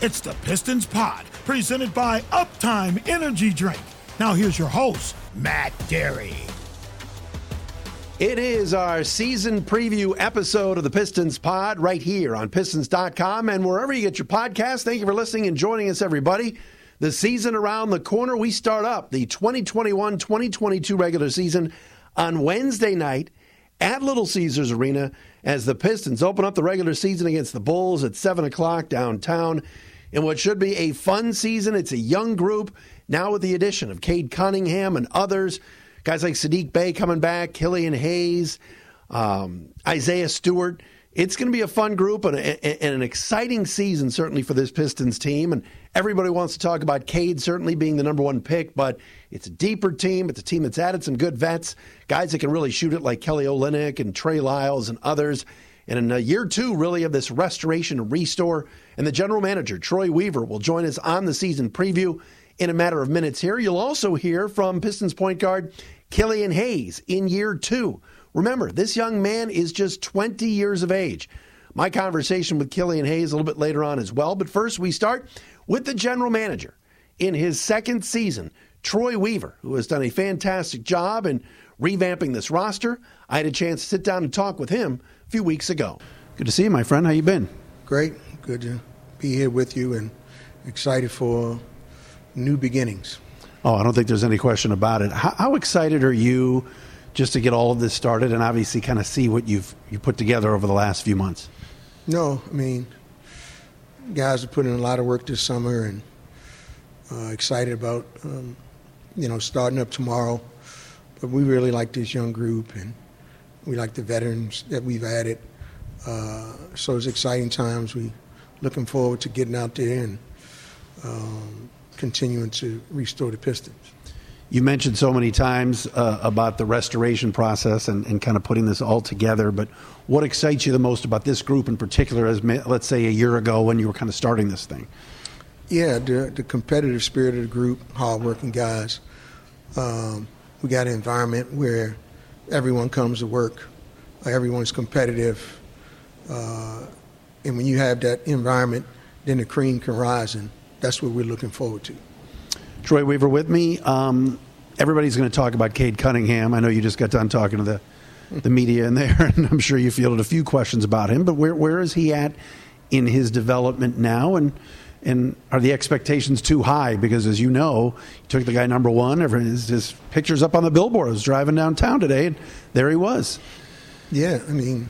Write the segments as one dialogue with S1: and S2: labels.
S1: It's the Pistons Pod, presented by Uptime Energy Drink. Now here's your host, Matt Dery.
S2: It is our season preview episode of the Pistons Pod right here on Pistons.com and wherever you get your podcast. Thank you for listening and joining us, everybody. The season around the corner, we start up the 2021 2022 regular season on Wednesday night at Little Caesars Arena as the Pistons open up the regular season against the Bulls at 7 o'clock downtown. In what should be a fun season, it's a young group now with the addition of Cade Cunningham and others. Guys like Saddiq Bey coming back, Killian Hayes, um, Isaiah Stewart. It's going to be a fun group and, a, and, an exciting season, certainly, for this Pistons team. And everybody wants to talk about Cade certainly being the number one pick, but it's a deeper team. It's a team that's added some good vets, guys that can really shoot it like Kelly Olynyk and Trey Lyles and others. And in a uh, year two, really, of this restoration and restore, and the general manager, Troy Weaver, will join us on the season preview in a matter of minutes here. You'll also hear from Pistons point guard Killian Hayes in year two. Remember, this young man is just 20 years of age. My conversation with Killian Hayes a little bit later on as well. But first, we start with the general manager in his second season, Troy Weaver, who has done a fantastic job in revamping this roster. I had a chance to sit down and talk with him a few weeks ago. Good to see you, my friend. How you been?
S3: Great. Good to be here with you and excited for new beginnings.
S2: Oh, I don't think there's any question about it. How, how, excited are you just to get all of this started and obviously kind of see what you've you put together over the last few months?
S3: No, I mean, guys are putting in a lot of work this summer and uh, excited about um, you know starting up tomorrow. But we really like this young group and we like the veterans that we've added. Uh, so it's exciting times. We looking forward to getting out there and um, continuing to restore the Pistons.
S2: You mentioned so many times uh, about the restoration process and, and, kind of putting this all together, but what excites you the most about this group in particular, as let's say a year ago when you were kind of starting this thing?
S3: Yeah, the, the competitive spirit of the group, hardworking guys. Um, we got an environment where everyone comes to work, everyone's competitive, uh, and when you have that environment, then the cream can rise and that's what we're looking forward to.
S2: Troy Weaver with me. Um, everybody's going to talk about Cade Cunningham. I know you just got done talking to the the media in there, and I'm sure you fielded a few questions about him. But where where is he at in his development now? And and are the expectations too high? Because as you know, you took the guy number one. His, his pictures up on the billboard. I was driving downtown today, and there he was.
S3: Yeah, I mean,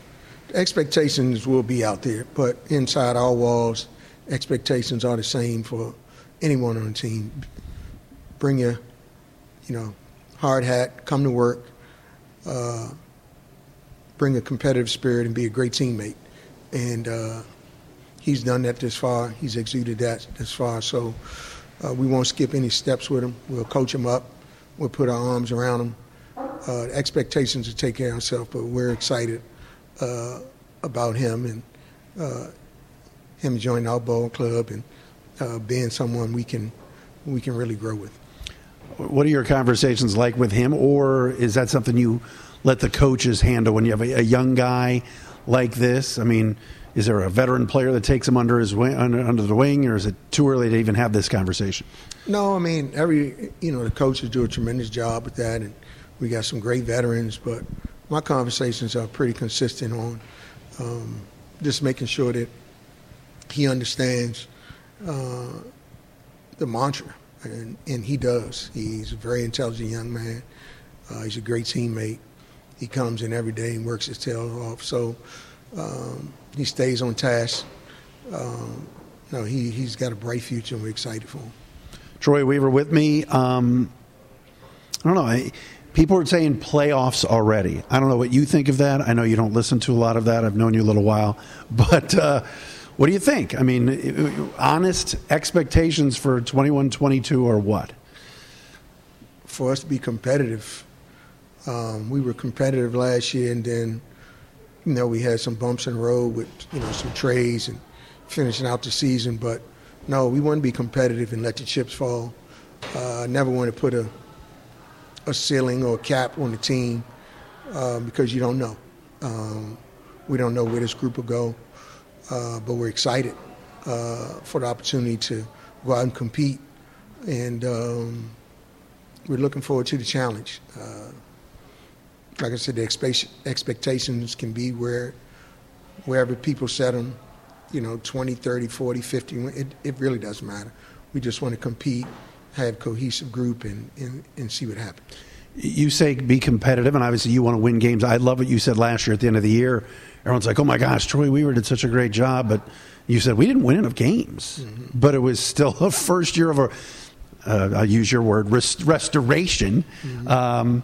S3: expectations will be out there, but inside our walls, expectations are the same for anyone on the team. Bring your, you know, hard hat, come to work, uh, bring a competitive spirit, and be a great teammate. And uh, he's done that this far. He's exuded that this far. So uh, we won't skip any steps with him. We'll coach him up. We'll put our arms around him. Uh, expectations to take care of himself, but we're excited uh, about him and uh, him joining our ball club and uh, being someone we can we can really grow with.
S2: What are your conversations like with him, or is that something you let the coaches handle when you have a, a young guy like this? I mean, is there a veteran player that takes him under his wing, under, under the wing, or is it too early to even have this conversation?
S3: No, I mean every you know the coaches do a tremendous job with that, and we got some great veterans. But my conversations are pretty consistent on um, just making sure that he understands uh, the mantra, and, and he does. He's a very intelligent young man. Uh, he's a great teammate. He comes in every day and works his tail off. So um, he stays on task. Um, no, he, he's got a bright future, and we're excited for him.
S2: Troy Weaver with me. Um, I don't know. I, people are saying playoffs already. I don't know what you think of that. I know you don't listen to a lot of that. I've known you a little while. But. Uh, what do you think? I mean, honest expectations for 21 22 are what?
S3: For us to be competitive, um, we were competitive last year, and then, you know, we had some bumps in the road with, you know, some trades and finishing out the season. But no, we want to be competitive and let the chips fall. Uh, never want to put a, a ceiling or a cap on the team uh, because you don't know. Um, we don't know where this group will go uh, but we're excited uh, for the opportunity to go out and compete. And um, we're looking forward to the challenge. Like I said, the expectations can be where wherever people set them, you know, 20, 30, 40, 50. It, it really doesn't matter. We just want to compete, have cohesive group, and, and, and see what happens.
S2: You say be competitive, and obviously you want to win games. I love what you said last year at the end of the year. Everyone's like, "Oh my gosh, Troy Weaver did such a great job," but you said we didn't win enough games, mm-hmm. but it was still a first year of a. Uh, I'll use your word, rest- restoration. Mm-hmm. Um,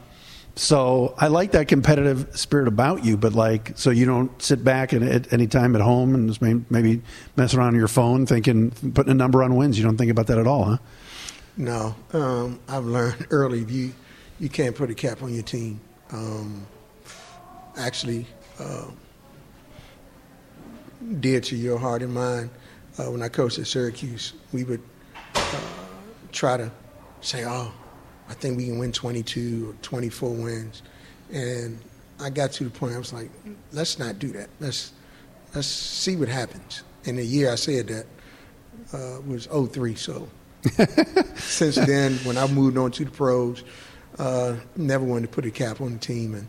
S2: so I like that competitive spirit about you, but like, so you don't sit back and at any time at home and just maybe mess around on your phone thinking, putting a number on wins. You don't think about that at all, huh?
S3: No, um, I've learned early you you can't put a cap on your team. Um, actually, uh, dear to your heart and mind, uh, when I coached at Syracuse, we would uh, try to say, "Oh, I think we can win 22 or 24 wins. And I got to the point I was like, let's not do that. Let's let's see what happens. And the year I said that uh, was 03. So since then, when I moved on to the pros, uh, never wanted to put a cap on the team, and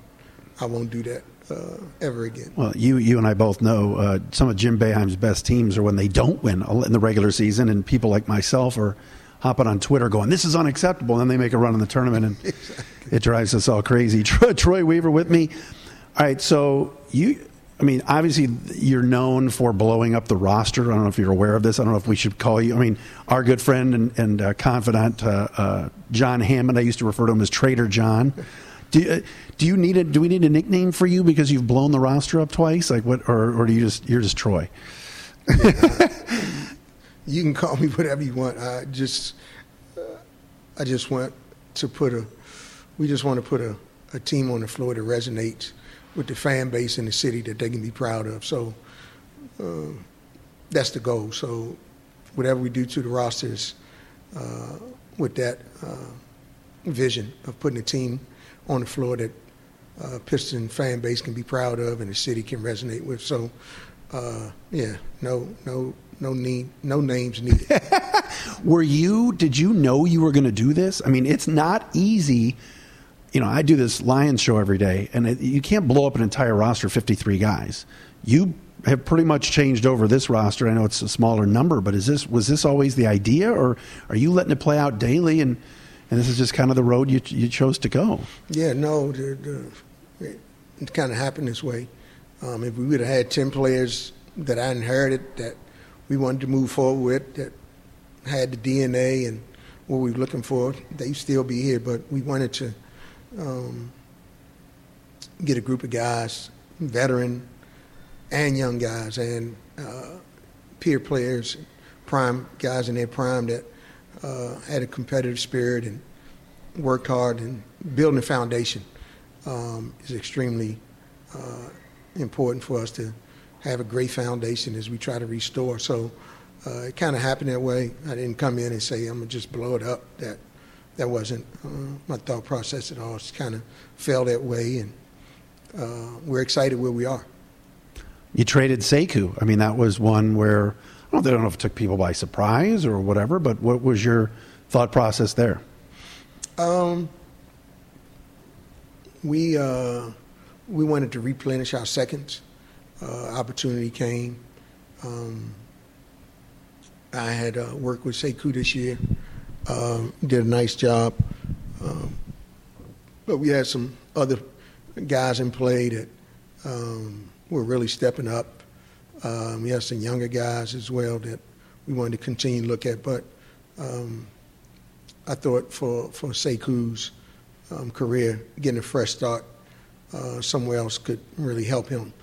S3: I won't do that uh, ever again.
S2: Well, you you and I both know uh, some of Jim Boeheim's best teams are when they don't win in the regular season, and people like myself are hopping on Twitter going, "This is unacceptable," and then they make a run in the tournament, and exactly. it drives us all crazy. Troy, Weaver with me. All right, so you. I mean, obviously, you're known for blowing up the roster. I don't know if you're aware of this. I don't know if we should call you. I mean, our good friend and, and uh, confidant, uh, uh, John Hammond, I used to refer to him as Trader John. Do uh, do you need a do we need a nickname for you because you've blown the roster up twice? Like what, or, or do you just you're just Troy?
S3: You can call me whatever you want. I just, uh, I just want to put a, we just want to put a, a team on the floor that resonates with the fan base in the city that they can be proud of. So uh, that's the goal. So whatever we do to the rosters uh, with that uh, vision of putting a team on the floor that uh, Piston fan base can be proud of and the city can resonate with. So uh, yeah, no, no, no need, no names needed.
S2: were you? Did you know you were going to do this? I mean, it's not easy. You know, I do this Lions show every day, and it, you can't blow up an entire roster of 53 guys. You have pretty much changed over this roster. I know it's a smaller number, but is this was this always the idea, or are you letting it play out daily and and this is just kind of the road you you chose to go?
S3: Yeah, no, the, the, it kind of happened this way. Um, if we would have had 10 players that I inherited that we wanted to move forward with, that had the DNA and what we were looking for, they'd still be here. But we wanted to um, get a group of guys, veteran and young guys, and uh, peer players, prime guys in their prime that uh, had a competitive spirit and worked hard and building a foundation um, is extremely uh, important for us to have a great foundation as we try to restore. So uh, it kind of happened that way. I didn't come in and say I'm gonna just blow it up. That that wasn't uh, my thought process at all. It kind of fell that way, and uh, we're excited where we are.
S2: You traded Sekou. I mean, that was one where I don't, I don't know if it took people by surprise or whatever, but what was your thought process there?
S3: Um, we uh, we wanted to replenish our seconds. Uh, opportunity came. Um, I had uh, worked with Sekou this year. Um, did a nice job. Um, but we had some other guys in play that um, were really stepping up. Um, we had some younger guys as well that we wanted to continue to look at. But um, I thought for, for Sekou's um, career, getting a fresh start uh, somewhere else could really help him.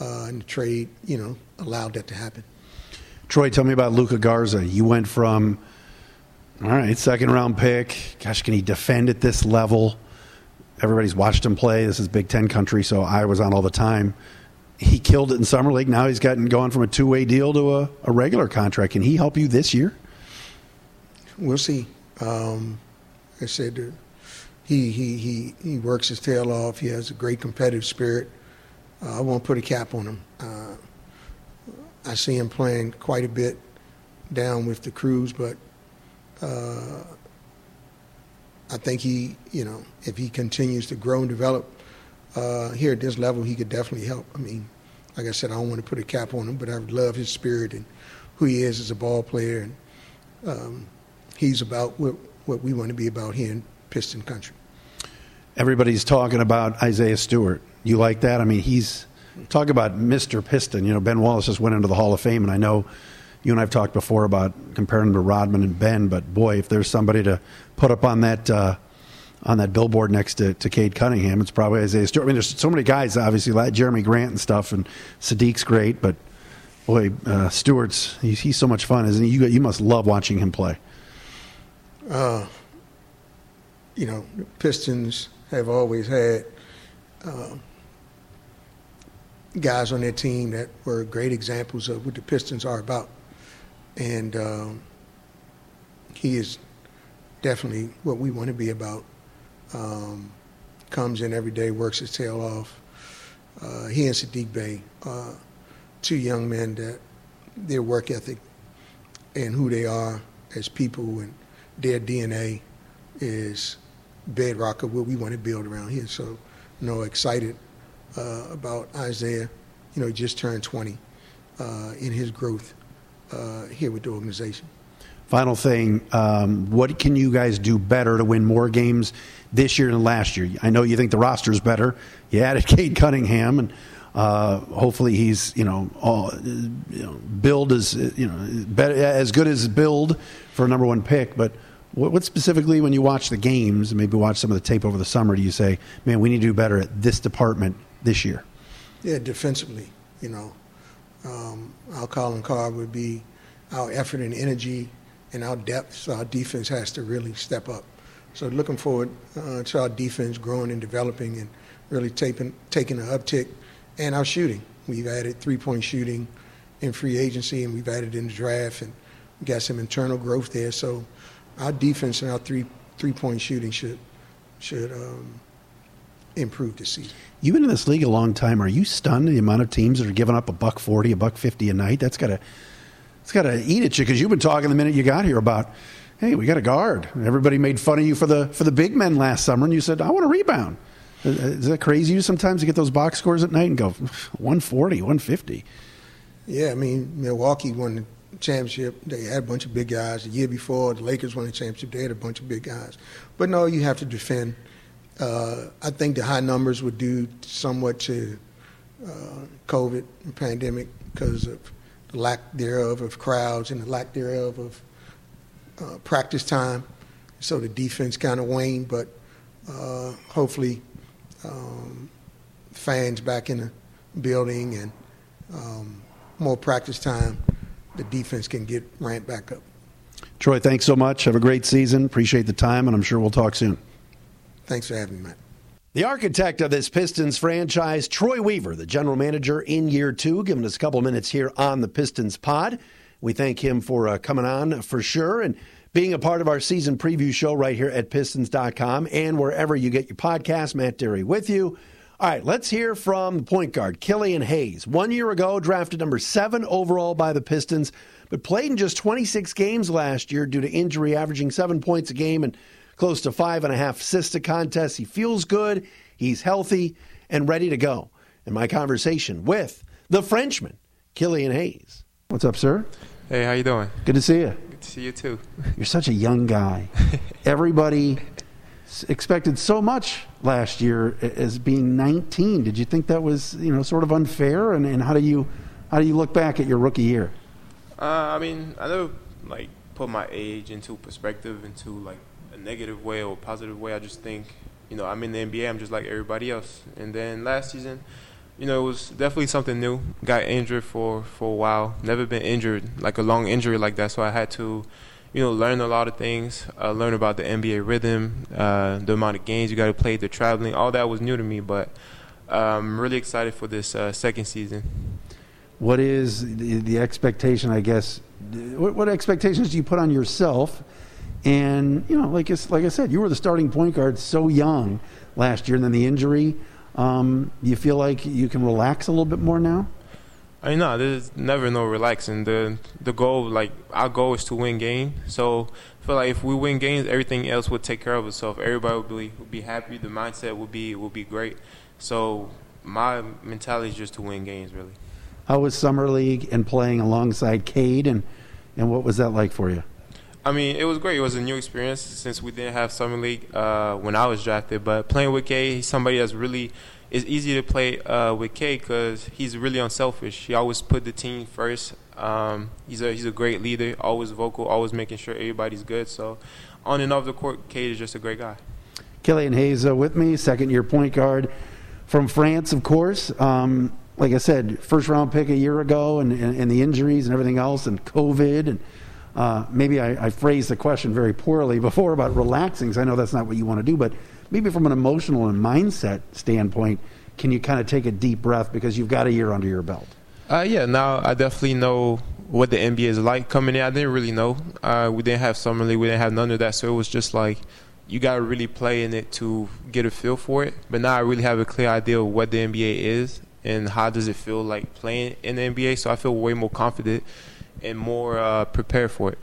S3: Uh, and the trade, you know, allowed that to happen.
S2: Troy, tell me about Luka Garza. You went from, all right, second round pick. Gosh, can he defend at this level? Everybody's watched him play. This is Big Ten country, so I was on all the time. He killed it in summer league. Now he's gotten gone from a two way deal to a, a, regular contract. Can he help you this year?
S3: We'll see. Um, I said he, he, he, he works his tail off. He has a great competitive spirit. Uh, I won't put a cap on him. Uh, I see him playing quite a bit down with the Cruise, but uh, I think he, you know, if he continues to grow and develop uh, here at this level, he could definitely help. I mean, like I said, I don't want to put a cap on him, but I love his spirit and who he is as a ball player, and um, he's about what, what we want to be about here in Piston Country.
S2: Everybody's talking about Isaiah Stewart. You like that? I mean, he's talk about Mr. Piston. You know, Ben Wallace just went into the Hall of Fame, and I know you and I've talked before about comparing him to Rodman and Ben, but boy, if there's somebody to put up on that uh, on that billboard next to, to Cade Cunningham, it's probably Isaiah Stewart. I mean, there's so many guys, obviously, like Jerami Grant and stuff, and Saddiq's great, but boy, uh, Stewart's he's, he's so much fun, isn't he? You you must love watching him play.
S3: Uh, you know, Pistons have always had. Uh, guys on their team that were great examples of what the Pistons are about and um, he is definitely what we want to be about. Um, comes in every day, works his tail off. Uh, he and Saddiq Bey, uh, two young men that their work ethic and who they are as people and their DNA is bedrock of what we want to build around here. So, you know, excited uh, about Isaiah. You know, he just turned 20 uh, in his growth uh, here with the organization.
S2: Final thing, um, what can you guys do better to win more games this year than last year? I know you think the roster is better. You added Cade Cunningham, and uh, hopefully he's you know, all, you know build is you know better, as good as build for a number one pick. But what, what specifically, when you watch the games, maybe watch some of the tape over the summer, do you say, man, we need to do better at this department this year?
S3: Yeah, defensively, you know, um, our calling card would be our effort and energy and our depth. So our defense has to really step up. So looking forward uh, to our defense growing and developing and really taking taking an uptick, and our shooting. We've added three-point shooting in free agency, and we've added in the draft, and got some internal growth there. So our defense and our three three-point shooting should should um, improve this season.
S2: You've been in this league a long time. Are you stunned at the amount of teams that are giving up a buck forty, a buck fifty a night? That's got to it's got to eat at you because you've been talking the minute you got here about, hey, we got a guard. Everybody made fun of you for the for the big men last summer, and you said, I want to rebound. Uh, is that crazy you sometimes to get those box scores at night and go 140, 150?
S3: Yeah, I mean Milwaukee won the championship. They had a bunch of big guys. The year before, the Lakers won the championship. They had a bunch of big guys. But no, you have to defend uh, I think the high numbers were due somewhat to uh, COVID pandemic because of the lack thereof of crowds and the lack thereof of uh, practice time. So the defense kind of waned, but uh, hopefully um, fans back in the building and um, more practice time, the defense can get ramped back up.
S2: Troy, thanks so much. Have a great season. Appreciate the time, and I'm sure we'll talk soon.
S3: Thanks for having me, Matt.
S2: The architect of this Pistons franchise, Troy Weaver, the general manager in year two, giving us a couple minutes here on the Pistons pod. We thank him for uh, coming on for sure and being a part of our season preview show right here at Pistons.com and wherever you get your podcast. Matt Dery with you. All right, let's hear from the point guard, Killian Hayes. One year ago, drafted number seven overall by the Pistons, but played in just 26 games last year due to injury, averaging seven points a game and close to five and a half assists a contest. He feels good, he's healthy, and ready to go. In my conversation with the Frenchman, Killian Hayes. What's up, sir?
S4: Hey, how you doing?
S2: Good to see you.
S4: Good to see you too.
S2: You're such a young guy. Everybody expected so much last year as being 19. Did you think that was, you know, sort of unfair? And, and how do you how do you look back at your rookie year?
S4: Uh, I mean, I never like put my age into perspective, into like negative way or positive way. I just think, you know, I'm in the NBA. I'm just like everybody else. And then last season, you know, it was definitely something new. Got injured for for a while. Never been injured like a long injury like that. So I had to, you know, learn a lot of things. Uh, learn about the NBA rhythm, uh, the amount of games you got to play, the traveling. All that was new to me. But I'm really excited for this uh, second season.
S2: What is the, the expectation? I guess. What, what expectations do you put on yourself? And you know, like like I said, you were the starting point guard so young last year, and then the injury. Um, you feel like you can relax a little bit more now?
S4: I mean, no, there's never no relaxing. The the goal, like our goal, is to win games. So I feel like if we win games, everything else would take care of itself. Everybody would be would be happy. The mindset would be would be great. So my mentality is just to win games, really.
S2: How was summer league and playing alongside Cade, and and what was that like for you?
S4: I mean, it was great. It was a new experience since we didn't have summer league uh, when I was drafted. But playing with Cade, he's somebody that's really it's easy to play uh, with Cade because he's really unselfish. He always put the team first. Um, he's a he's a great leader, always vocal, always making sure everybody's good. So on and off the court, Cade is just a great guy.
S2: Killian Hayes uh, with me, second year point guard from France, of course. Um, like I said, first round pick a year ago, and, and, and the injuries and everything else, and COVID, and uh, maybe I, I, phrased the question very poorly before about relaxing, I know that's not what you want to do, but maybe from an emotional and mindset standpoint, can you kind of take a deep breath because you've got a year under your belt?
S4: Uh, yeah, now I definitely know what the NBA is like coming in. I didn't really know. Uh, we didn't have summer league, we didn't have none of that, so it was just like you got to really play in it to get a feel for it. But now I really have a clear idea of what the NBA is and how does it feel like playing in the NBA. So I feel way more confident and more uh, prepared for it.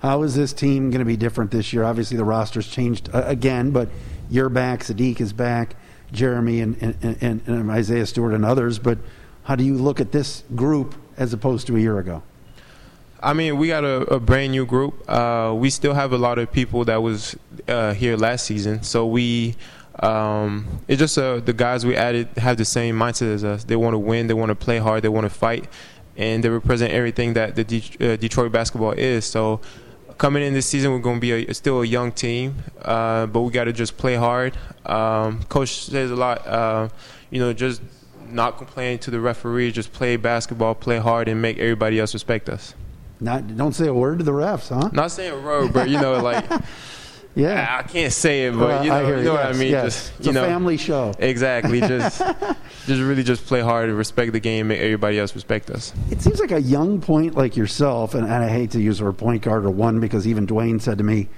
S2: How is this team going to be different this year? Obviously, the roster's changed uh, again, but you're back, Saddiq is back, Jerami and, and, and, and Isaiah Stewart and others. But how do you look at this group as opposed to a year ago?
S4: I mean, we got a, a brand new group. Uh, we still have a lot of people that was uh, here last season, so we. Um, it's just uh, the guys we added have the same mindset as us. They want to win, they want to play hard, they want to fight, and they represent everything that the De- uh, Detroit basketball is. So coming in this season, we're going to be a, still a young team, uh, but we got to just play hard. Um, Coach says a lot, uh, you know, just not complain to the referee, just play basketball, play hard, and make everybody else respect us.
S2: Not don't say a word to the refs, huh?
S4: Not saying a word, but you know, like.
S2: Yeah,
S4: I can't say it, but uh, you know, you know yes, what I mean.
S2: Yes.
S4: Just
S2: it's
S4: you
S2: a
S4: know,
S2: family show.
S4: Exactly. Just, just really, just play hard and respect the game. Make everybody else respect us.
S2: It seems like a young point like yourself, and, and I hate to use the word point guard or one because even Dwane said to me,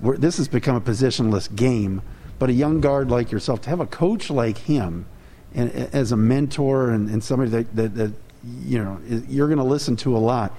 S2: "This has become a positionless game." But a young guard like yourself to have a coach like him, and as a mentor and, and somebody that, that, that you know you're going to listen to a lot,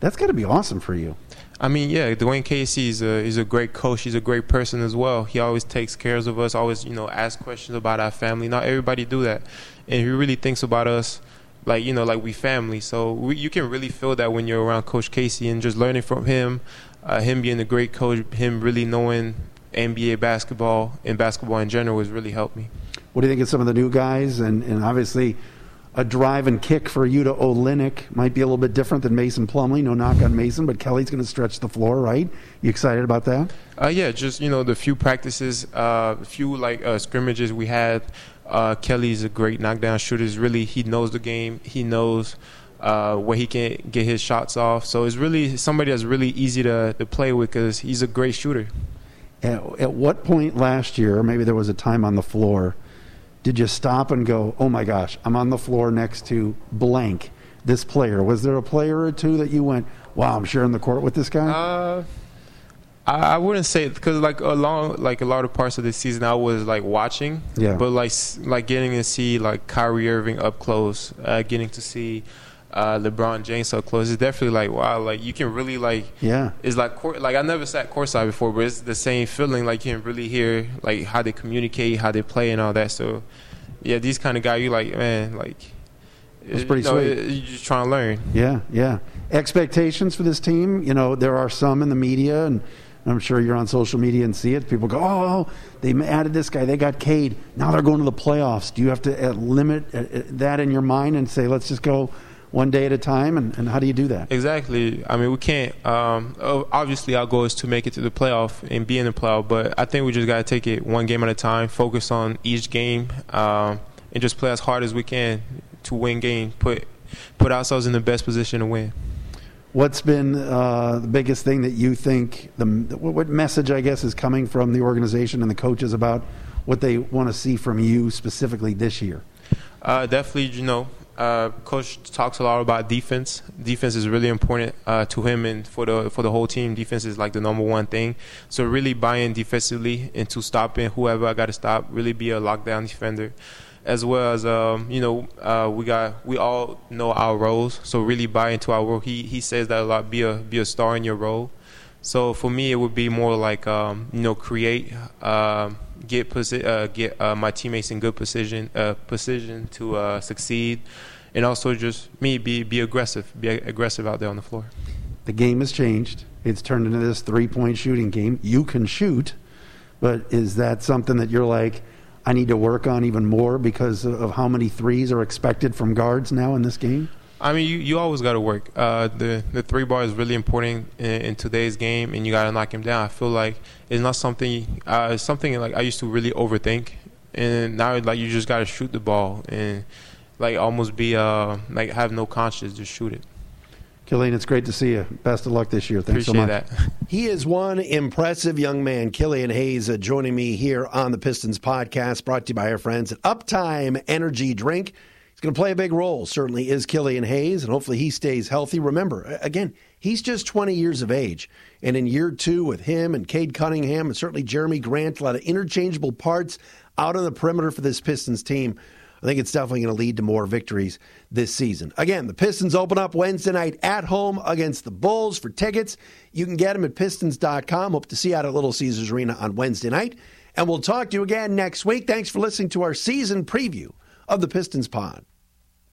S2: that's got to be awesome for you.
S4: I mean, yeah, Dwane Casey is a he's a great coach. He's a great person as well. He always takes cares of us. Always, you know, ask questions about our family. Not everybody do that, and he really thinks about us, like you know, like we family. So we, you can really feel that when you're around Coach Casey and just learning from him, uh, him being a great coach, him really knowing NBA basketball and basketball in general has really helped me.
S2: What do you think of some of the new guys? And and obviously a drive and kick for Yuta Olynyk might be a little bit different than Mason Plumlee. No knock on Mason, but Kelly's going to stretch the floor, right? You excited about that?
S4: Uh, yeah, just you know the few practices, uh, few like uh, scrimmages we had. Uh, Kelly's a great knockdown shooter. He's really he knows the game. He knows uh, where he can get his shots off. So it's really somebody that's really easy to, to play with because he's a great shooter.
S2: At, at what point last year, maybe there was a time on the floor did you stop and go, oh my gosh, I'm on the floor next to blank, this player? Was there a player or two that you went, wow, I'm sharing the court with this guy?
S4: Uh, I, I wouldn't say because like along like a lot of parts of the season I was like watching,
S2: yeah.
S4: But like like getting to see like Kyrie Irving up close, uh, getting to see uh, LeBron James so close. It's definitely like wow, like you can really like
S2: yeah.
S4: It's like court, like I never sat courtside before, but it's the same feeling. Like you can really hear like how they communicate, how they play, and all that. So yeah, these kind of guys, you like man, like
S2: it's pretty
S4: you know,
S2: sweet.
S4: You're just trying to learn.
S2: Yeah, yeah. Expectations for this team. You know, there are some in the media and. I'm sure you're on social media and see it. People go, "Oh, they added this guy. They got Cade. Now they're going to the playoffs." Do you have to uh, limit uh, uh, that in your mind and say, "Let's just go one day at a time, and, and how do you do that?
S4: Exactly. I mean, we can't. Um, obviously, our goal is to make it to the playoff and be in the playoff, but I think we just got to take it one game at a time, focus on each game, um, and just play as hard as we can to win game. Put put ourselves in the best position to win.
S2: What's been uh, the biggest thing that you think? The what message I guess is coming from the organization and the coaches about what they want to see from you specifically this year?
S4: Uh, definitely, you know, uh, coach talks a lot about defense. Defense is really important uh, to him and for the for the whole team. Defense is like the number one thing. So really buying defensively into stopping whoever I got to stop. Really be a lockdown defender. as well as um, you know uh, we got we all know our roles, so really buy into our role. He he says that a lot. Be a be a star in your role. So for me, it would be more like um, you know create, uh, get posi- uh, get uh, my teammates in good position uh, position to uh, succeed, and also just me be be aggressive, be aggressive out there on the floor.
S2: The game has changed. It's turned into this three point shooting game. You can shoot, but is that something that you're like? I need to work on even more because of how many threes are expected from guards now in this game?
S4: I mean, you, you always got to work. Uh, the the three bar is really important in, in today's game, and you got to knock him down. I feel like it's not something. Uh, it's something like I used to really overthink, and now like you just got to shoot the ball and like almost be uh like have no conscience, just shoot it.
S2: Killian, it's great to see you. Best of luck this year. Thanks
S4: Appreciate
S2: so much.
S4: that.
S2: He is one impressive young man, Killian Hayes, uh, joining me here on the Pistons podcast, brought to you by our friends at Uptime Energy Drink. He's going to play a big role, certainly is Killian Hayes, and hopefully he stays healthy. Remember, again, he's just 20 years of age. And in year two, with him and Cade Cunningham and certainly Jerami Grant, a lot of interchangeable parts out on the perimeter for this Pistons team. I think it's definitely going to lead to more victories this season. Again, the Pistons open up Wednesday night at home against the Bulls. For tickets, you can get them at pistons.com. Hope to see you out at Little Caesars Arena on Wednesday night. And we'll talk to you again next week. Thanks for listening to our season preview of the Pistons Pod.